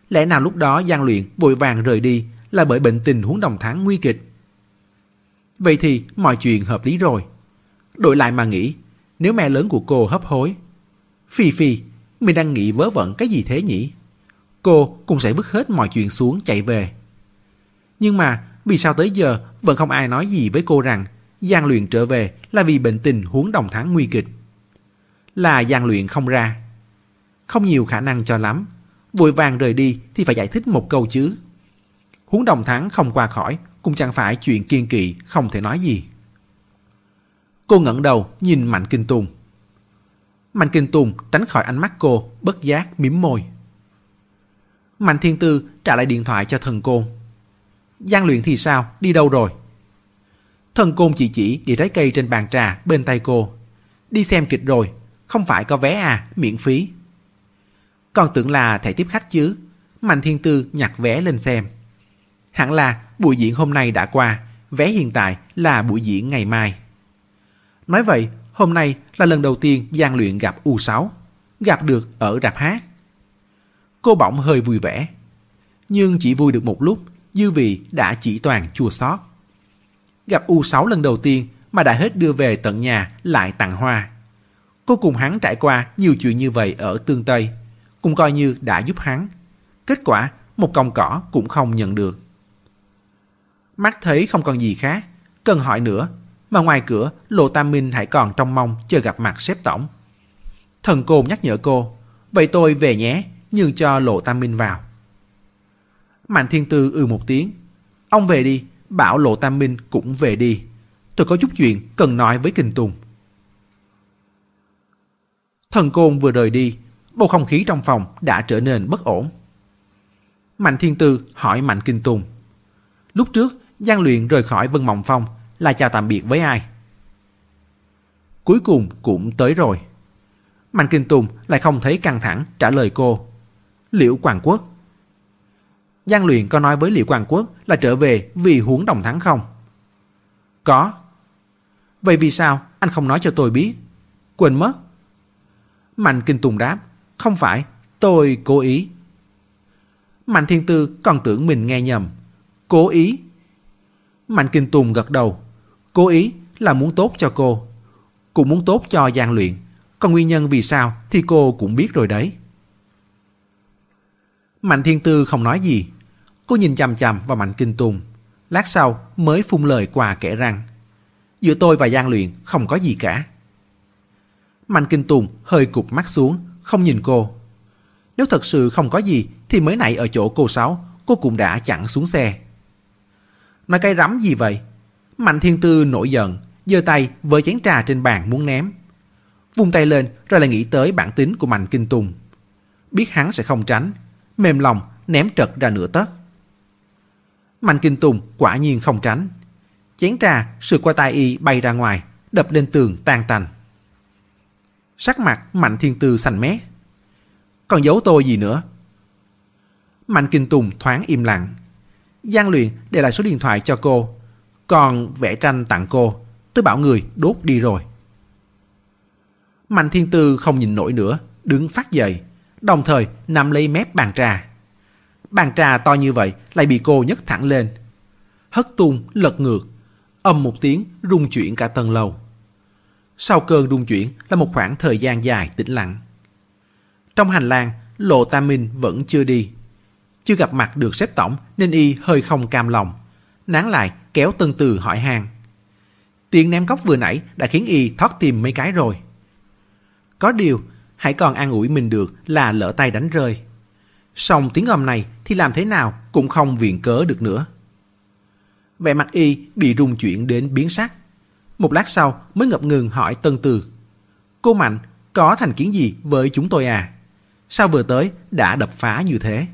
Lẽ nào lúc đó Giang Luyện vội vàng rời đi là bởi bệnh tình huống đồng thắng nguy kịch? Vậy thì mọi chuyện hợp lý rồi. Đổi lại mà nghĩ, nếu mẹ lớn của cô hấp hối. Phi Phi, mình đang nghĩ vớ vẩn cái gì thế nhỉ? Cô cũng sẽ vứt hết mọi chuyện xuống chạy về. Nhưng mà vì sao tới giờ vẫn không ai nói gì với cô rằng Giang luyện trở về là vì bệnh tình huống đồng tháng nguy kịch. Là gian luyện không ra. Không nhiều khả năng cho lắm. Vội vàng rời đi thì phải giải thích một câu chứ. Huống đồng thắng không qua khỏi cũng chẳng phải chuyện kiên kỵ không thể nói gì. Cô ngẩng đầu nhìn Mạnh Kinh Tùng. Mạnh Kinh Tùng tránh khỏi ánh mắt cô, bất giác mím môi. Mạnh Thiên Tư trả lại điện thoại cho thần côn. Giang luyện thì sao? Đi đâu rồi? Thần côn chỉ chỉ địa trái cây trên bàn trà bên tay cô. Đi xem kịch rồi, không phải có vé à, miễn phí. Còn tưởng là thẻ tiếp khách chứ. Mạnh Thiên Tư nhặt vé lên xem. Hẳn là buổi diễn hôm nay đã qua, vé hiện tại là buổi diễn ngày mai. Nói vậy, hôm nay là lần đầu tiên Giang Luyện gặp U6, gặp được ở rạp hát. Cô bỗng hơi vui vẻ, nhưng chỉ vui được một lúc, dư vị đã chỉ toàn chua xót. Gặp U6 lần đầu tiên mà đã hết đưa về tận nhà lại tặng hoa. Cô cùng hắn trải qua nhiều chuyện như vậy ở Tương Tây, cũng coi như đã giúp hắn. Kết quả, một còng cỏ cũng không nhận được. Mắt thấy không còn gì khác, cần hỏi nữa, mà ngoài cửa Lộ Tam Minh hãy còn trong mong chờ gặp mặt sếp tổng. Thần côn nhắc nhở cô, vậy tôi về nhé, nhường cho Lộ Tam Minh vào. Mạnh Thiên Tư ừ một tiếng, ông về đi, bảo Lộ Tam Minh cũng về đi. Tôi có chút chuyện cần nói với kình Tùng. Thần côn vừa rời đi, bầu không khí trong phòng đã trở nên bất ổn. Mạnh Thiên Tư hỏi Mạnh Kinh Tùng. Lúc trước, Giang Luyện rời khỏi Vân Mộng Phong là chào tạm biệt với ai. Cuối cùng cũng tới rồi. Mạnh Kinh Tùng lại không thấy căng thẳng trả lời cô. Liễu Quảng Quốc. Giang Luyện có nói với Liễu Quảng Quốc là trở về vì huống đồng thắng không? Có. Vậy vì sao anh không nói cho tôi biết? Quên mất. Mạnh Kinh Tùng đáp. Không phải, tôi cố ý. Mạnh Thiên Tư còn tưởng mình nghe nhầm. Cố ý. Mạnh Kinh Tùng gật đầu. Cố ý là muốn tốt cho cô. Cũng muốn tốt cho Giang Luyện. Còn nguyên nhân vì sao thì cô cũng biết rồi đấy. Mạnh Thiên Tư không nói gì. Cô nhìn chằm chằm vào Mạnh Kinh Tùng. Lát sau mới phun lời quà kể rằng giữa tôi và Giang Luyện không có gì cả. Mạnh Kinh Tùng hơi cụp mắt xuống, không nhìn cô. Nếu thật sự không có gì thì mới nãy ở chỗ cô Sáu, cô cũng đã chặn xuống xe. Nói cái rắm gì vậy? Mạnh Thiên Tư nổi giận, giơ tay với chén trà trên bàn muốn ném. Vung tay lên rồi lại nghĩ tới bản tính của Mạnh Kinh Tùng. Biết hắn sẽ không tránh, mềm lòng ném trật ra nửa tấc. Mạnh Kinh Tùng quả nhiên không tránh. Chén trà sượt qua tay y bay ra ngoài, đập lên tường tan tành. Sắc mặt Mạnh Thiên Tư xanh mét. Còn giấu tôi gì nữa? Mạnh Kinh Tùng thoáng im lặng. Giang luyện để lại số điện thoại cho cô. Còn vẽ tranh tặng cô, tôi bảo người đốt đi rồi. Mạnh Thiên Tư không nhìn nổi nữa, đứng phát dậy, đồng thời nằm lấy mép bàn trà. Bàn trà to như vậy lại bị cô nhấc thẳng lên. Hất tung, lật ngược, âm một tiếng rung chuyển cả tầng lầu. Sau cơn rung chuyển là một khoảng thời gian dài tĩnh lặng. Trong hành lang, Lộ Tam Minh vẫn chưa đi. Chưa gặp mặt được sếp tổng nên y hơi không cam lòng. Nán lại kéo Tân Từ hỏi hàng. Tiếng ném góc vừa nãy đã khiến y thoát tìm mấy cái rồi. Có điều, hãy còn an ủi mình được là lỡ tay đánh rơi. Xong tiếng ầm này thì làm thế nào cũng không viện cớ được nữa. Vẻ mặt y bị rung chuyển đến biến sắc. Một lát sau mới ngập ngừng hỏi Tân Từ. Cô Mạnh có thành kiến gì với chúng tôi à? Sao vừa tới đã đập phá như thế?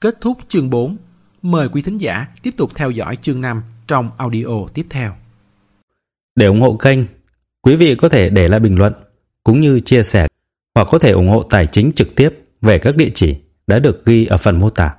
Kết thúc chương 4. Mời quý thính giả tiếp tục theo dõi chương 5 trong audio tiếp theo. Để ủng hộ kênh, quý vị có thể để lại bình luận cũng như chia sẻ hoặc có thể ủng hộ tài chính trực tiếp về các địa chỉ đã được ghi ở phần mô tả.